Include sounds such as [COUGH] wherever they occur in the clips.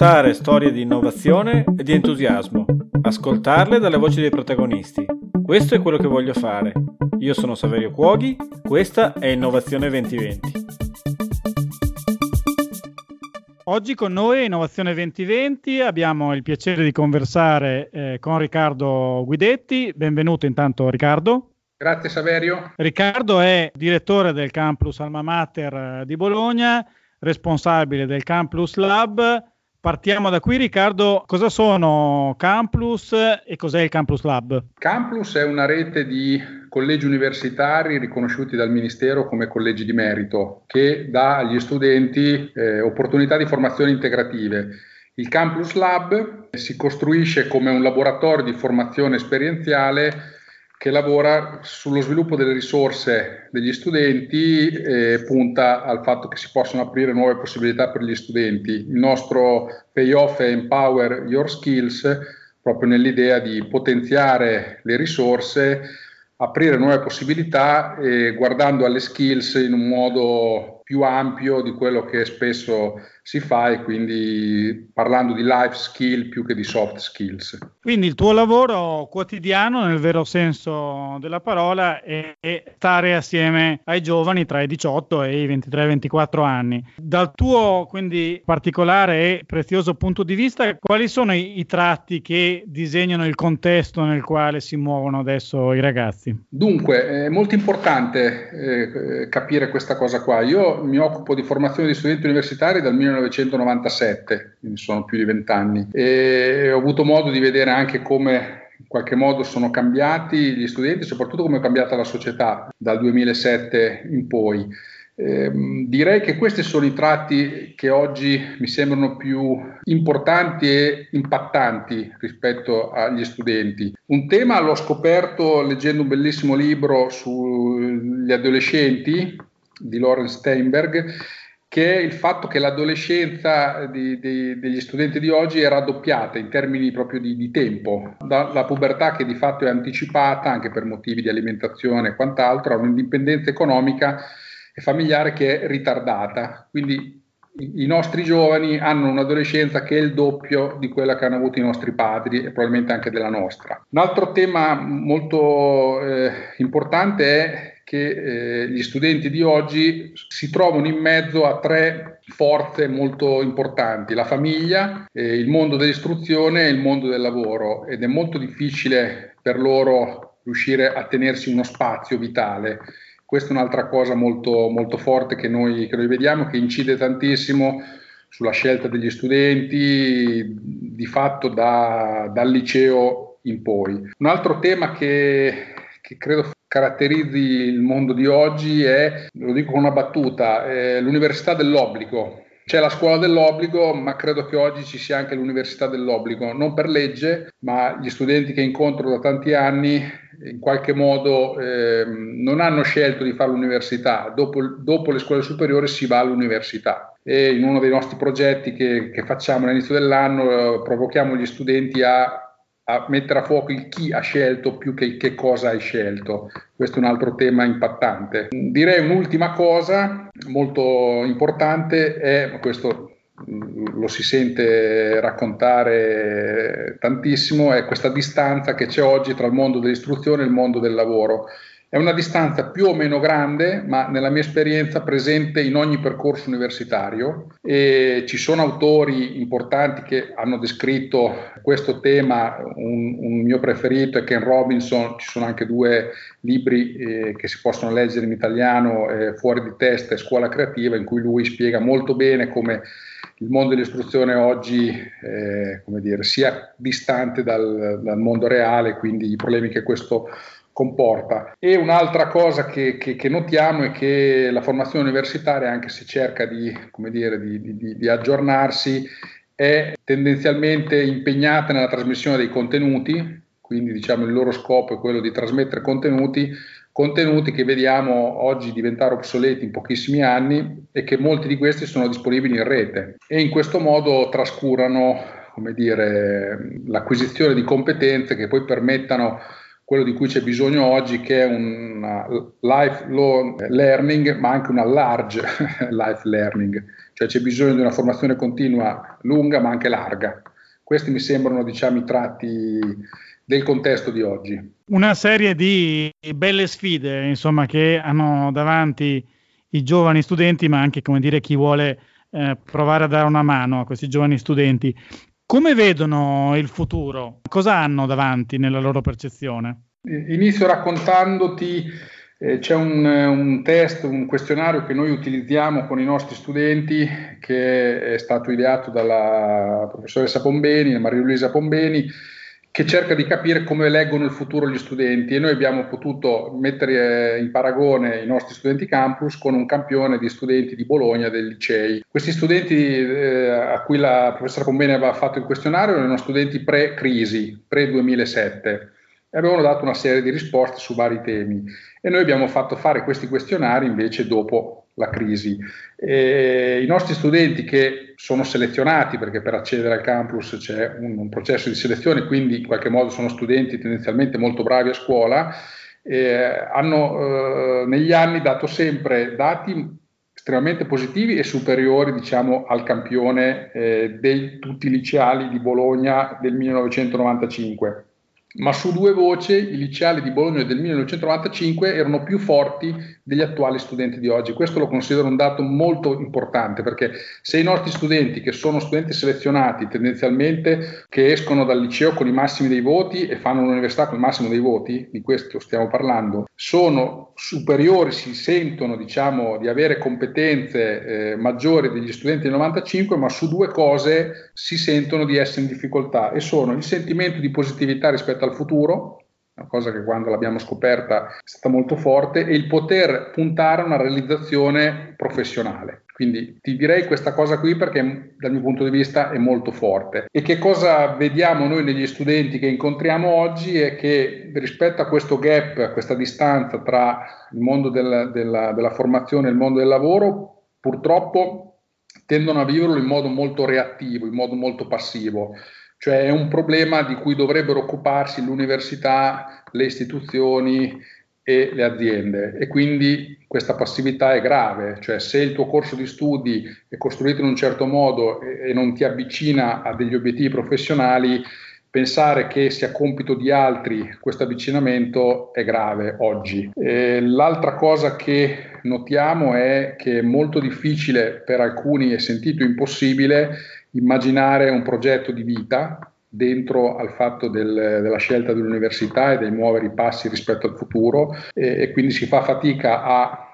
raccontare storie di innovazione e di entusiasmo, ascoltarle dalle voci dei protagonisti. Questo è quello che voglio fare. Io sono Saverio Cuoghi, questa è Innovazione 2020. Oggi con noi Innovazione 2020 abbiamo il piacere di conversare eh, con Riccardo Guidetti. Benvenuto intanto Riccardo. Grazie Saverio. Riccardo è direttore del campus Alma Mater eh, di Bologna, responsabile del Campus Lab. Partiamo da qui, Riccardo. Cosa sono Campus e cos'è il Campus Lab? Campus è una rete di collegi universitari riconosciuti dal Ministero come collegi di merito, che dà agli studenti eh, opportunità di formazione integrative. Il Campus Lab si costruisce come un laboratorio di formazione esperienziale che lavora sullo sviluppo delle risorse degli studenti e punta al fatto che si possano aprire nuove possibilità per gli studenti. Il nostro payoff è Empower Your Skills, proprio nell'idea di potenziare le risorse, aprire nuove possibilità e guardando alle skills in un modo più ampio di quello che spesso si fa e quindi parlando di life skill più che di soft skills. Quindi il tuo lavoro quotidiano nel vero senso della parola è, stare assieme ai giovani tra i 18 e i 23-24 anni. Dal tuo quindi particolare e prezioso punto di vista, quali sono i, i tratti che disegnano il contesto nel quale si muovono adesso i ragazzi? Dunque, è molto importante eh, capire questa cosa qua. Io mi occupo di formazione di studenti universitari dal 19 1997, quindi sono più di vent'anni, e ho avuto modo di vedere anche come in qualche modo sono cambiati gli studenti, soprattutto come è cambiata la società dal 2007 in poi. Eh, direi che questi sono i tratti che oggi mi sembrano più importanti e impattanti rispetto agli studenti. Un tema l'ho scoperto leggendo un bellissimo libro sugli adolescenti di Lawrence Steinberg che è il fatto che l'adolescenza di, di, degli studenti di oggi è raddoppiata in termini proprio di, di tempo. Da, la pubertà che di fatto è anticipata anche per motivi di alimentazione e quant'altro, ha un'indipendenza economica e familiare che è ritardata. Quindi i, i nostri giovani hanno un'adolescenza che è il doppio di quella che hanno avuto i nostri padri e probabilmente anche della nostra. Un altro tema molto eh, importante è che eh, gli studenti di oggi si trovano in mezzo a tre forze molto importanti, la famiglia, eh, il mondo dell'istruzione e il mondo del lavoro ed è molto difficile per loro riuscire a tenersi uno spazio vitale. Questa è un'altra cosa molto, molto forte che noi, che noi vediamo, che incide tantissimo sulla scelta degli studenti, di fatto da, dal liceo in poi. Un altro tema che, che credo caratterizzi il mondo di oggi è, lo dico con una battuta, è l'università dell'obbligo. C'è la scuola dell'obbligo, ma credo che oggi ci sia anche l'università dell'obbligo, non per legge, ma gli studenti che incontro da tanti anni in qualche modo eh, non hanno scelto di fare l'università, dopo, dopo, le scuole superiori si va all'università. E in uno dei nostri progetti che, che facciamo all'inizio dell'anno eh, provochiamo gli studenti a a mettere a fuoco il chi ha scelto più che il che cosa hai scelto. Questo è un altro tema impattante. Direi un'ultima cosa molto importante è questo mm, lo si sente raccontare tantissimo, è questa distanza che c'è oggi tra il mondo dell'istruzione e il mondo del lavoro. È una distanza più o meno grande, ma nella mia esperienza presente in ogni percorso universitario. E ci sono autori importanti che hanno descritto questo tema, un, un mio preferito è Ken Robinson, ci sono anche due libri eh, che si possono leggere in italiano, eh, Fuori di testa e Scuola creativa, in cui lui spiega molto bene come il mondo dell'istruzione oggi eh, dire, sia distante dal, dal mondo reale, quindi i problemi che questo comporta. E un'altra cosa che, che, che, notiamo è che la formazione universitaria, anche se cerca di, dire, di, di, di aggiornarsi, è tendenzialmente impegnata nella trasmissione dei contenuti, quindi diciamo il loro scopo è quello di trasmettere contenuti, contenuti che vediamo oggi diventare obsoleti in pochissimi anni e che molti di questi sono disponibili in rete e in questo modo trascurano come dire, l'acquisizione di competenze che poi permettano quello di cui c'è bisogno oggi, che è un lifelong learning, ma anche una large [LAUGHS] life learning, cioè c'è bisogno di una formazione continua lunga ma anche larga. Questi mi sembrano diciamo, i tratti del contesto di oggi. Una serie di belle sfide, insomma, che hanno davanti i giovani studenti, ma anche, dire, chi vuole eh, provare a dare una mano a questi giovani studenti. Come vedono il futuro? Cosa hanno davanti nella loro percezione? Inizio raccontandoti, eh, c'è un, un, test, un questionario che noi utilizziamo con i nostri studenti che è stato ideato dalla professoressa Pombeni, Maria Luisa Pombeni, che cerca di capire come leggono il futuro gli studenti. E noi abbiamo potuto mettere in paragone i nostri studenti campus con un campione di studenti di Bologna dei licei. Questi studenti eh, a cui la professoressa Pombene aveva fatto il questionario erano studenti pre-crisi, pre-2007 e avevano dato una serie di risposte su vari temi. E noi abbiamo fatto fare questi questionari invece dopo la crisi. E I nostri studenti che sono selezionati, perché per accedere al campus c'è un, un, processo di selezione, quindi in qualche modo sono studenti tendenzialmente molto bravi a scuola, eh, hanno eh, negli anni dato sempre dati estremamente positivi e superiori diciamo, al campione eh, di tutti liceali di Bologna del 1995 ma su due voci i liceali di Bologna del 1995 erano più forti degli attuali studenti di oggi. Questo lo considero un dato molto importante perché se i nostri studenti, che sono studenti selezionati tendenzialmente, che escono dal liceo con i massimi dei voti e fanno l'università con il massimo dei voti, di questo stiamo parlando, sono superiori, si sentono diciamo di avere competenze eh, maggiori degli studenti del 95, ma su due cose si sentono di essere in difficoltà e sono il sentimento di positività rispetto al futuro, una cosa che quando l'abbiamo scoperta è stata molto forte, e il poter puntare a una realizzazione professionale. Quindi ti direi questa cosa qui perché dal mio punto di vista è molto forte. E che cosa vediamo noi negli studenti che incontriamo oggi è che rispetto a questo gap, a questa distanza tra il mondo del, della, della formazione e il mondo del lavoro, purtroppo tendono a viverlo in modo molto reattivo, in modo molto passivo. Cioè è un problema di cui dovrebbero occuparsi l'università, le istituzioni e le aziende e quindi questa passività è grave, cioè se il tuo corso di studi è costruito in un certo modo e, e non ti avvicina a degli obiettivi professionali, pensare che sia compito di altri questo avvicinamento è grave oggi. E l'altra cosa che notiamo è che è molto difficile per alcuni, è sentito impossibile, immaginare un progetto di vita dentro al fatto del, della scelta dell'università e dei muovere i passi rispetto al futuro e, e quindi si fa fatica a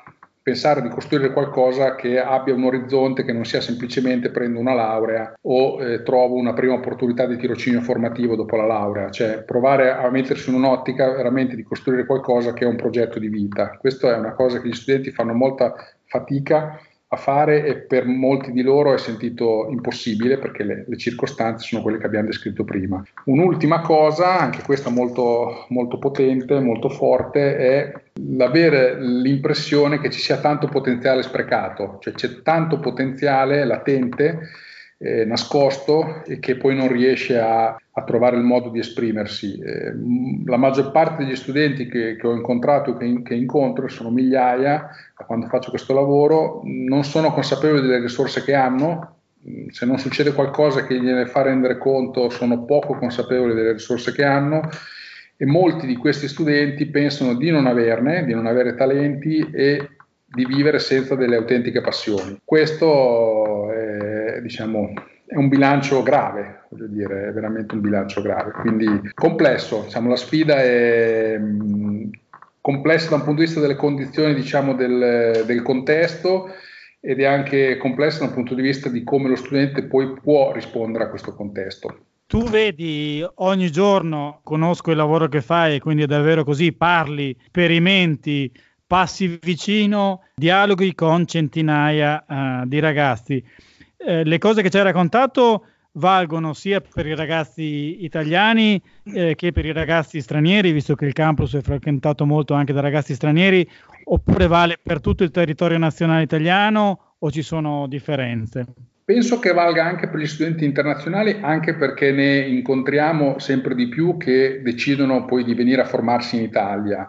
pensare di costruire qualcosa che abbia un orizzonte che non sia semplicemente prendo una laurea o eh, trovo una prima opportunità di tirocinio formativo dopo la laurea, cioè provare a mettersi in un'ottica veramente di costruire qualcosa che è un progetto di vita. Questa è una cosa che gli studenti fanno molta fatica a fare e per molti di loro è sentito impossibile perché le, le, circostanze sono quelle che abbiamo descritto prima. Un'ultima cosa, anche questa molto, molto potente, molto forte, è l'avere l'impressione che ci sia tanto potenziale sprecato, cioè c'è tanto potenziale latente eh, nascosto e che poi non riesce a, a trovare il modo di esprimersi. Eh, la maggior parte degli studenti che, che ho incontrato e che, che, incontro, sono migliaia, da quando faccio questo lavoro, non sono consapevoli delle risorse che hanno. Se non succede qualcosa che gliene fa rendere conto, sono poco consapevoli delle risorse che hanno e molti di questi studenti pensano di non averne, di non avere talenti e di vivere senza delle autentiche passioni. Questo è, diciamo, è un bilancio grave, voglio dire, è veramente un bilancio grave. Quindi complesso, diciamo, la sfida è mh, complessa da un punto di vista delle condizioni, diciamo, del, del contesto ed è anche complessa da un punto di vista di come lo studente poi può rispondere a questo contesto. Tu vedi ogni giorno, conosco il lavoro che fai, quindi è davvero così, parli, sperimenti, passi vicino, dialoghi con centinaia uh, di ragazzi. Eh, le cose che ci hai raccontato valgono sia per i ragazzi italiani eh, che per i ragazzi stranieri, visto che il campus è frequentato molto anche da ragazzi stranieri, oppure vale per tutto il territorio nazionale italiano o ci sono differenze? Penso che valga anche per gli studenti internazionali, anche perché ne incontriamo sempre di più che decidono poi di venire a formarsi in Italia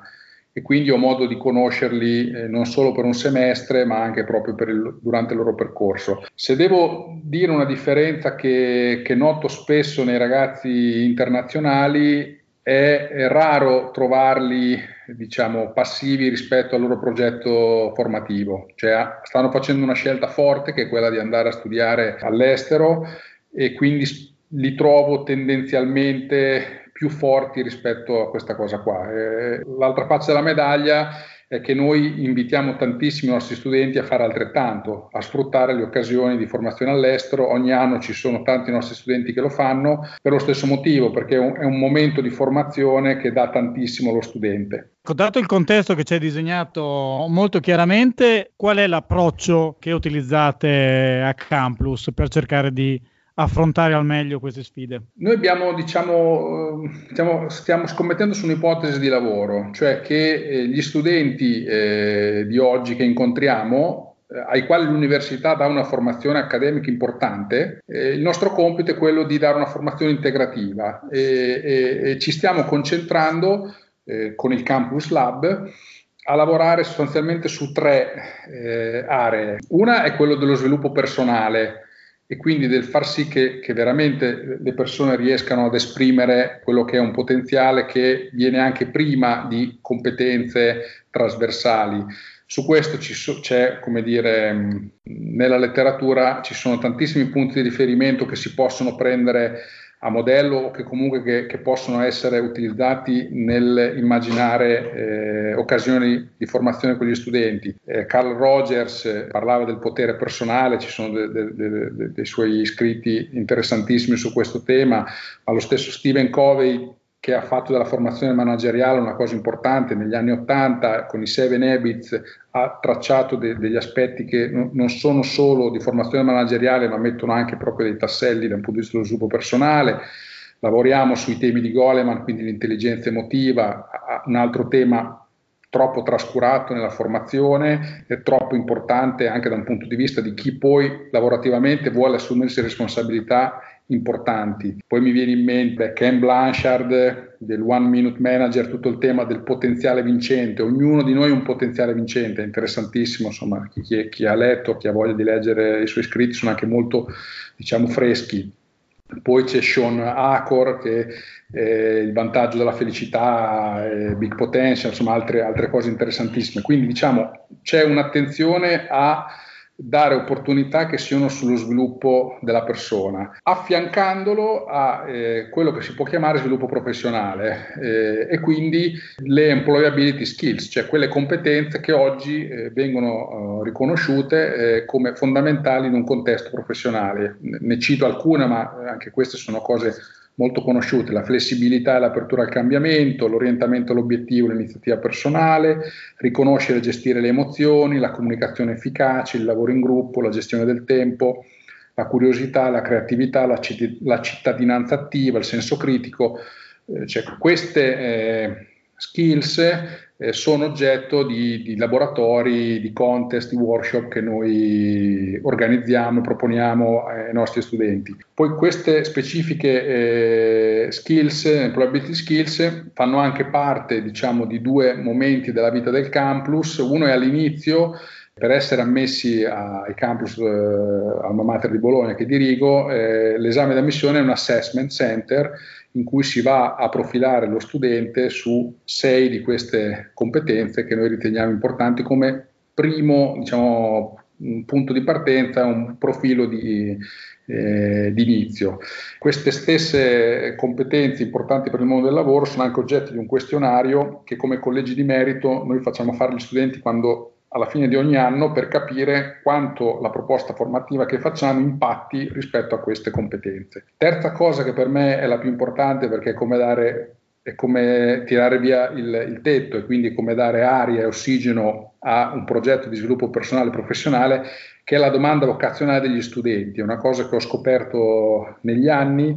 e quindi ho modo di conoscerli eh, non solo per un semestre, ma anche proprio il, durante il loro percorso. Se devo dire una differenza che, che noto spesso nei ragazzi internazionali, è, è raro trovarli diciamo, passivi rispetto al loro progetto formativo, cioè stanno facendo una scelta forte che è quella di andare a studiare all'estero e quindi li trovo tendenzialmente più forti rispetto a questa cosa qua. Eh, l'altra faccia della medaglia è che noi invitiamo tantissimi i nostri studenti a fare altrettanto, a sfruttare le occasioni di formazione all'estero. Ogni anno ci sono tanti nostri studenti che lo fanno per lo stesso motivo, perché è un, momento di formazione che dà tantissimo allo studente. Dato il contesto che ci hai disegnato molto chiaramente, qual è l'approccio che utilizzate a Campus per cercare di affrontare al meglio queste sfide? Noi abbiamo, diciamo, stiamo, stiamo scommettendo su un'ipotesi di lavoro, cioè che eh, gli studenti eh, di oggi che incontriamo eh, ai quali l'università dà una formazione accademica importante, eh, il nostro compito è quello di dare una formazione integrativa e, e, e ci stiamo concentrando eh, con il Campus Lab a lavorare sostanzialmente su tre eh, aree. Una è quello dello sviluppo personale, e quindi del far sì che, che, veramente le persone riescano ad esprimere quello che è un potenziale che viene anche prima di competenze trasversali. Su questo so, c'è, come dire, nella letteratura ci sono tantissimi punti di riferimento che si possono prendere a modello o che comunque che, che possono essere utilizzati nell'immaginare eh, occasioni di formazione con gli studenti. Eh, Carl Rogers eh, parlava del potere personale, ci sono de, de, de, dei suoi scritti interessantissimi su questo tema, ma lo stesso Stephen Covey che ha fatto della formazione manageriale una cosa importante. Negli anni Ottanta con i Seven Habits ha tracciato de- degli aspetti che n- non sono solo di formazione manageriale ma mettono anche proprio dei tasselli dal punto di vista dello sviluppo personale. Lavoriamo sui temi di Goleman quindi l'intelligenza emotiva un altro tema troppo trascurato nella formazione è troppo importante anche da un punto di vista di chi poi lavorativamente vuole assumersi responsabilità importanti. Poi mi viene in mente Ken Blanchard del One Minute Manager, tutto il tema del potenziale vincente. Ognuno di noi ha un potenziale vincente, è interessantissimo, insomma, chi, chi ha letto, chi ha voglia di leggere i suoi scritti sono anche molto, diciamo, freschi. Poi c'è Sean Acor che è il vantaggio della felicità, Big Potential, insomma altre, altre cose interessantissime. Quindi diciamo c'è un'attenzione a dare opportunità che siano sullo sviluppo della persona, affiancandolo a eh, quello che si può chiamare sviluppo professionale eh, e quindi le employability skills, cioè quelle competenze che oggi eh, vengono eh, riconosciute eh, come fondamentali in un contesto professionale. Ne cito alcune, ma anche queste sono cose molto conosciute, la flessibilità e l'apertura al cambiamento, l'orientamento all'obiettivo, l'iniziativa personale, riconoscere e gestire le emozioni, la comunicazione efficace, il lavoro in gruppo, la gestione del tempo, la curiosità, la creatività, la, la cittadinanza attiva, il senso critico. Eh, cioè, queste eh, skills eh, sono oggetto di, di, laboratori, di contest, di workshop che noi organizziamo e proponiamo ai nostri studenti. Poi queste specifiche eh, skills, employability skills, fanno anche parte diciamo, di due momenti della vita del campus. Uno è all'inizio, per essere ammessi ai campus eh, Alma Mater di Bologna che dirigo, eh, l'esame d'ammissione è un assessment center in cui si va a profilare lo studente su sei di queste competenze che noi riteniamo importanti come primo diciamo, punto di partenza, un profilo di, eh, di inizio. Queste stesse competenze importanti per il mondo del lavoro sono anche oggetto di un questionario che come collegi di merito noi facciamo fare agli studenti quando alla fine di ogni anno per capire quanto la proposta formativa che facciamo impatti rispetto a queste competenze. Terza cosa che per me è la più importante perché è come, dare, è come tirare via il, il tetto e quindi come dare aria e ossigeno a un progetto di sviluppo personale e professionale che è la domanda vocazionale degli studenti. È una cosa che ho scoperto negli anni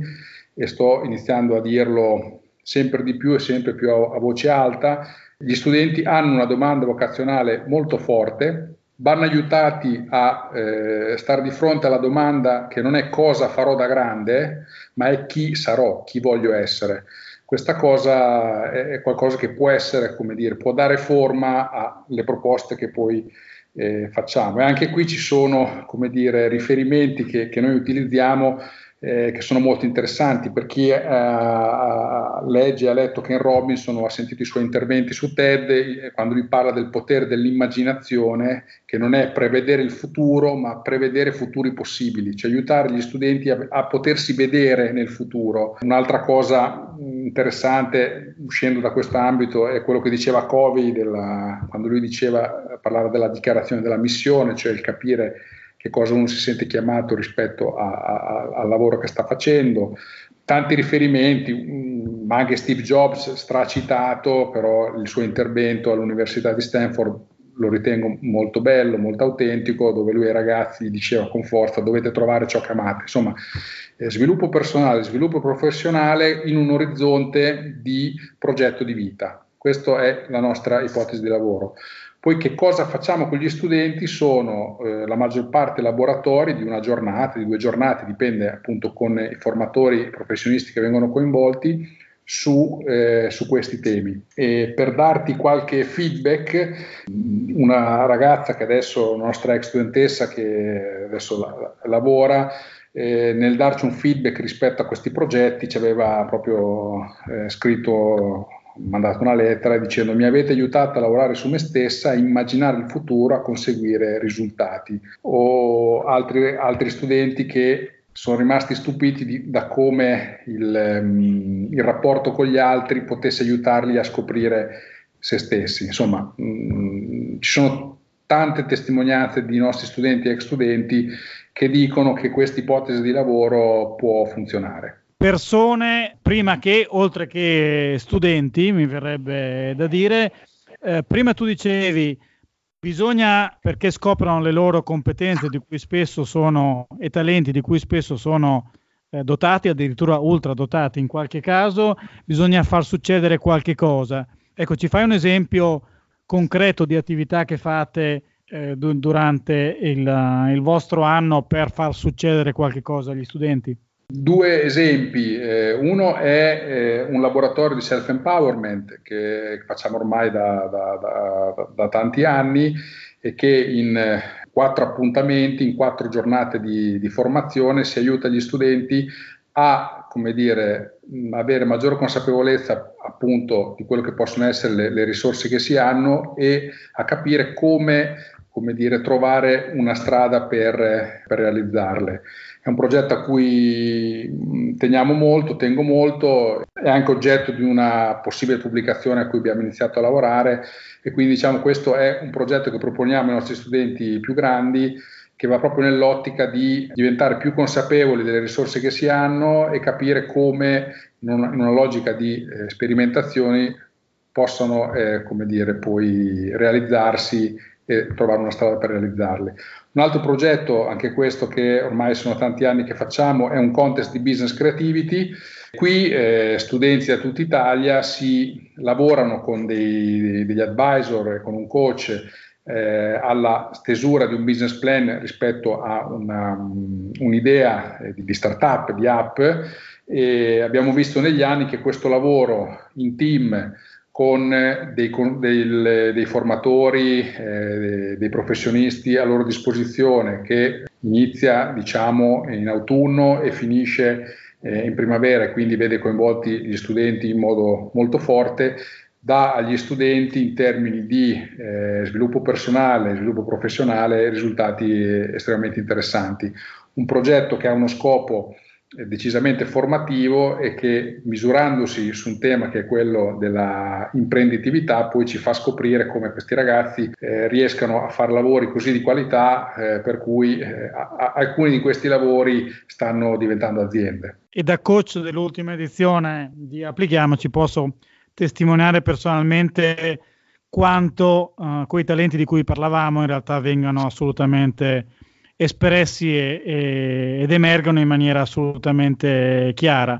e sto iniziando a dirlo sempre di più e sempre più a, a voce alta gli studenti hanno una domanda vocazionale molto forte, vanno aiutati a eh, stare di fronte alla domanda che non è cosa farò da grande, ma è chi sarò, chi voglio essere. Questa cosa è qualcosa che può essere, come dire, può dare forma alle proposte che poi eh, facciamo. E anche qui ci sono, come dire, riferimenti che, che noi utilizziamo eh, che sono molto interessanti. Per chi eh, legge e ha letto Ken Robinson o ha sentito i suoi interventi su TED, eh, quando lui parla del potere dell'immaginazione, che non è prevedere il futuro, ma prevedere futuri possibili, cioè aiutare gli studenti a, a potersi vedere nel futuro. Un'altra cosa interessante, uscendo da questo ambito, è quello che diceva Covey della, quando lui diceva, parlava della dichiarazione della missione, cioè il capire che cosa uno si sente chiamato rispetto a, a, al lavoro che sta facendo. Tanti riferimenti, mm, ma anche Steve Jobs stracitato, però il suo intervento all'Università di Stanford lo ritengo molto bello, molto autentico, dove lui ai ragazzi diceva con forza dovete trovare ciò che amate. Insomma, eh, sviluppo personale, sviluppo professionale in un orizzonte di progetto di vita. Questa è la nostra ipotesi di lavoro. Poi che cosa facciamo con gli studenti? Sono eh, la maggior parte laboratori di una giornata, di due giornate, dipende appunto con i formatori professionisti che vengono coinvolti su, eh, su questi temi. E per darti qualche feedback, una ragazza che adesso, una nostra ex studentessa che adesso la, lavora, eh, nel darci un feedback rispetto a questi progetti ci aveva proprio eh, scritto mandato una lettera dicendo mi avete aiutato a lavorare su me stessa, a immaginare il futuro, a conseguire risultati. O altri, altri studenti che sono rimasti stupiti di, da come il, um, il, rapporto con gli altri potesse aiutarli a scoprire se stessi. Insomma, mh, mm, ci sono tante testimonianze di nostri studenti e ex studenti che dicono che questa ipotesi di lavoro può funzionare persone, prima che, oltre che studenti, mi verrebbe da dire, eh, prima tu dicevi bisogna, perché scoprono le loro competenze sono, e talenti di cui spesso sono eh, dotati, addirittura ultra dotati in qualche caso, bisogna far succedere qualche cosa. Ecco, ci fai un esempio concreto di attività che fate eh, durante il, il vostro anno per far succedere qualche cosa agli studenti? Due esempi, eh, uno è eh, un laboratorio di self-empowerment che facciamo ormai da, da, da, da tanti anni e che in eh, quattro appuntamenti, in quattro giornate di, di formazione si aiuta gli studenti a come dire, avere maggiore consapevolezza appunto di quello che possono essere le, le risorse che si hanno e a capire come, come dire, trovare una strada per, per realizzarle. È un progetto a cui teniamo molto, tengo molto, è anche oggetto di una possibile pubblicazione a cui abbiamo iniziato a lavorare e quindi diciamo questo è un progetto che proponiamo ai nostri studenti più grandi che va proprio nell'ottica di diventare più consapevoli delle risorse che si hanno e capire come in una, in una logica di eh, sperimentazioni possano eh, come dire, poi realizzarsi e trovare una strada per realizzarle. Un altro progetto, anche questo che ormai sono tanti anni che facciamo, è un contest di business creativity. Qui eh, studenti da tutta Italia si lavorano con dei, degli advisor, con un coach eh, alla stesura di un business plan rispetto a una, un'idea eh, di, di startup, di app. E abbiamo visto negli anni che questo lavoro in team con dei, con dei, dei formatori, eh, dei professionisti a loro disposizione che inizia diciamo in autunno e finisce eh, in primavera e quindi vede coinvolti gli studenti in modo molto forte, dà agli studenti in termini di eh, sviluppo personale, sviluppo professionale risultati estremamente interessanti. Un progetto che ha uno scopo decisamente formativo e che misurandosi su un tema che è quello della imprenditività poi ci fa scoprire come questi ragazzi eh, riescano a fare lavori così di qualità eh, per cui eh, a, a, alcuni di questi lavori stanno diventando aziende. E da coach dell'ultima edizione di Applichiamoci posso testimoniare personalmente quanto uh, quei talenti di cui parlavamo in realtà vengano assolutamente espressi e, e, ed emergono in maniera assolutamente chiara.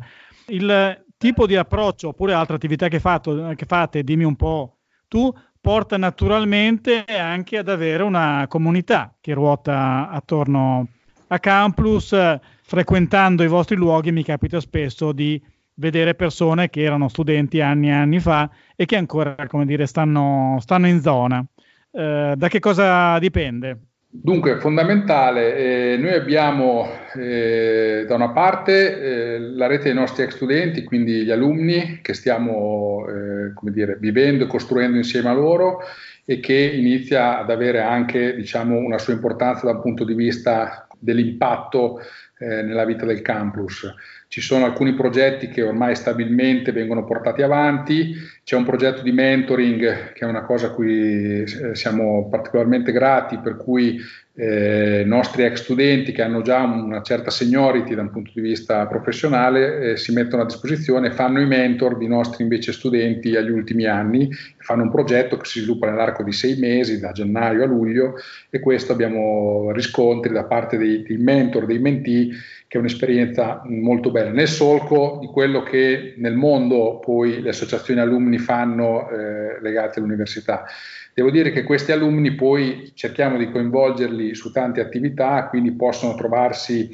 Il tipo di approccio oppure altre attività che, fatto, che fate, dimmi un po' tu, porta naturalmente anche ad avere una comunità che ruota attorno a Campus. Frequentando i vostri luoghi mi capita spesso di vedere persone che erano studenti anni e anni fa e che ancora, come dire, stanno, stanno in zona. Eh, da che cosa dipende? Dunque, fondamentale, eh, noi abbiamo eh, da una parte eh, la rete dei nostri ex studenti, quindi gli alunni che stiamo eh, dire, vivendo e costruendo insieme a loro e che inizia ad avere anche diciamo, una sua importanza dal punto di vista dell'impatto eh, nella vita del campus. Ci sono alcuni progetti che ormai stabilmente vengono portati avanti, c'è un progetto di mentoring che è una cosa a cui eh, siamo particolarmente grati, per cui eh, nostri ex studenti che hanno già una certa seniority da un punto di vista professionale eh, si mettono a disposizione fanno i mentor di nostri invece studenti agli ultimi anni, fanno un progetto che si sviluppa nell'arco di sei mesi, da gennaio a luglio, e questo abbiamo riscontri da parte dei, dei mentor, dei mentee, che è un'esperienza molto bella, nel solco di quello che nel mondo poi le associazioni alumni fanno eh, legate all'università. Devo dire che questi alunni poi cerchiamo di coinvolgerli su tante attività, quindi possono trovarsi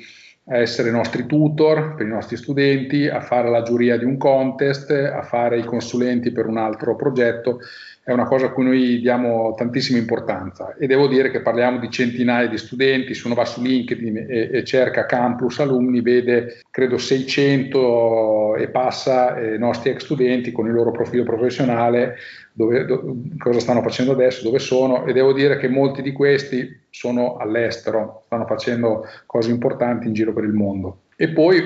a essere nostri tutor per i nostri studenti, a fare la giuria di un contest, a fare i consulenti per un altro progetto. È una cosa a cui noi diamo tantissima importanza. E devo dire che parliamo di centinaia di studenti, se uno va su LinkedIn e, e cerca campus alumni vede credo 600 e passa eh, nostri ex studenti con il loro profilo professionale, dove, do, cosa stanno facendo adesso, dove sono. E devo dire che molti di questi sono all'estero, stanno facendo cose importanti in giro per il mondo. E poi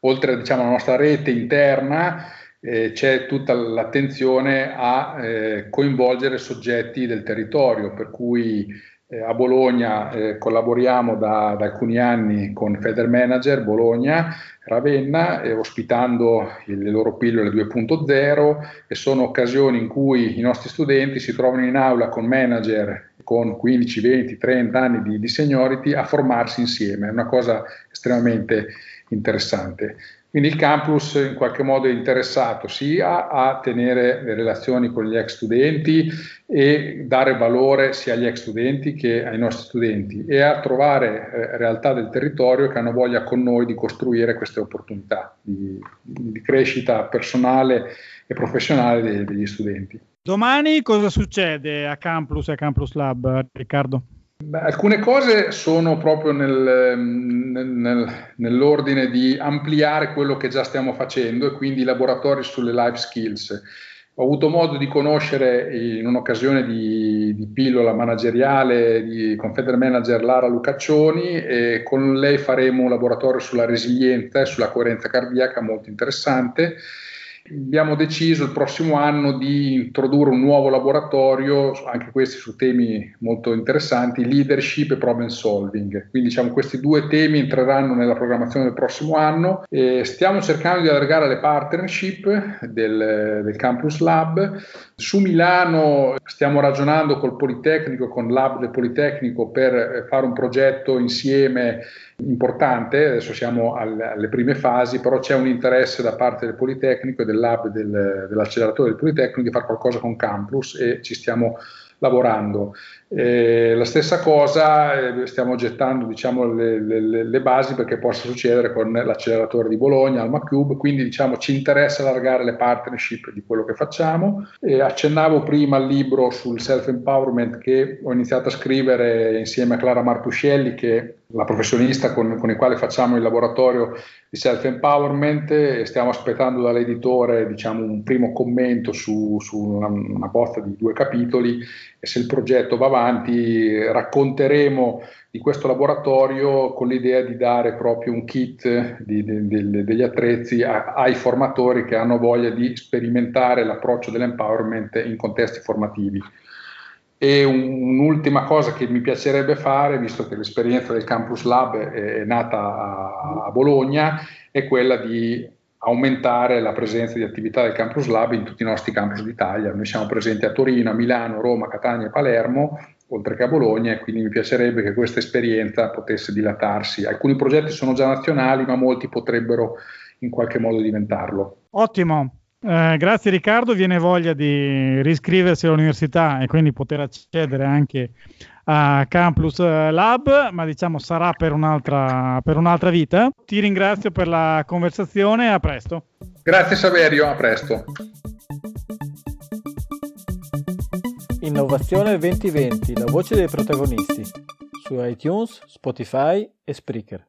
oltre diciamo, alla nostra rete interna, eh, c'è tutta l'attenzione a eh, coinvolgere soggetti del territorio, per cui eh, a Bologna eh, collaboriamo da, da, alcuni anni con Feder Manager Bologna, Ravenna, ospitando le loro pillole 2.0 e sono occasioni in cui i nostri studenti si trovano in aula con manager con 15, 20, 30 anni di, di seniority a formarsi insieme, è una cosa estremamente interessante. Quindi il campus in qualche modo è interessato sia a tenere le relazioni con gli ex studenti e dare valore sia agli ex studenti che ai nostri studenti e a trovare eh, realtà del territorio che hanno voglia con noi di costruire queste opportunità di, di crescita personale e professionale dei, degli studenti. Domani cosa succede a Campus e a Campus Lab, Riccardo? Beh, alcune cose sono proprio nel, nel, nell'ordine di ampliare quello che già stiamo facendo e quindi i laboratori sulle life skills. Ho avuto modo di conoscere in un'occasione di, di pillola manageriale di, con Feder Manager Lara Lucaccioni e con lei faremo un laboratorio sulla resilienza e sulla coerenza cardiaca molto interessante Abbiamo deciso il prossimo anno di introdurre un nuovo laboratorio, anche questi su temi molto interessanti, leadership e problem solving. Quindi diciamo questi due temi entreranno nella programmazione del prossimo anno e stiamo cercando di allargare le partnership del, del Campus Lab. Su Milano stiamo ragionando col Politecnico, con l'Hub del Politecnico per fare un progetto insieme importante, adesso siamo alle, prime fasi, però c'è un interesse da parte del Politecnico e del lab del, dell'acceleratore del Politecnico di fare qualcosa con Campus e ci stiamo lavorando. Eh, la stessa cosa, eh, stiamo gettando diciamo, le, le, le, basi perché possa succedere con l'acceleratore di Bologna, Alma Cube, quindi diciamo, ci interessa allargare le partnership di quello che facciamo. Eh, accennavo prima al libro sul self-empowerment che ho iniziato a scrivere insieme a Clara Martuscelli, che la professionista con, con il quale facciamo il laboratorio di self-empowerment. Stiamo aspettando dall'editore diciamo, un primo commento su, su una, una bozza di due capitoli e se il progetto va avanti racconteremo di questo laboratorio con l'idea di dare proprio un kit di, di, di, degli attrezzi a, ai formatori che hanno voglia di sperimentare l'approccio dell'empowerment in contesti formativi. E un, un'ultima cosa che mi piacerebbe fare, visto che l'esperienza del Campus Lab è, nata a Bologna, è quella di aumentare la presenza di attività del Campus Lab in tutti i nostri campus d'Italia. Noi siamo presenti a Torino, a Milano, Roma, Catania e Palermo, oltre che a Bologna, e quindi mi piacerebbe che questa esperienza potesse dilatarsi. Alcuni progetti sono già nazionali, ma molti potrebbero in qualche modo diventarlo. Ottimo. Eh, grazie Riccardo, viene voglia di riscriversi all'università e quindi poter accedere anche a Campus Lab, ma diciamo sarà per un'altra, per un'altra vita. Ti ringrazio per la conversazione, a presto. Grazie Saverio, a presto. Innovazione 2020, la voce dei protagonisti su iTunes, Spotify e Spreaker.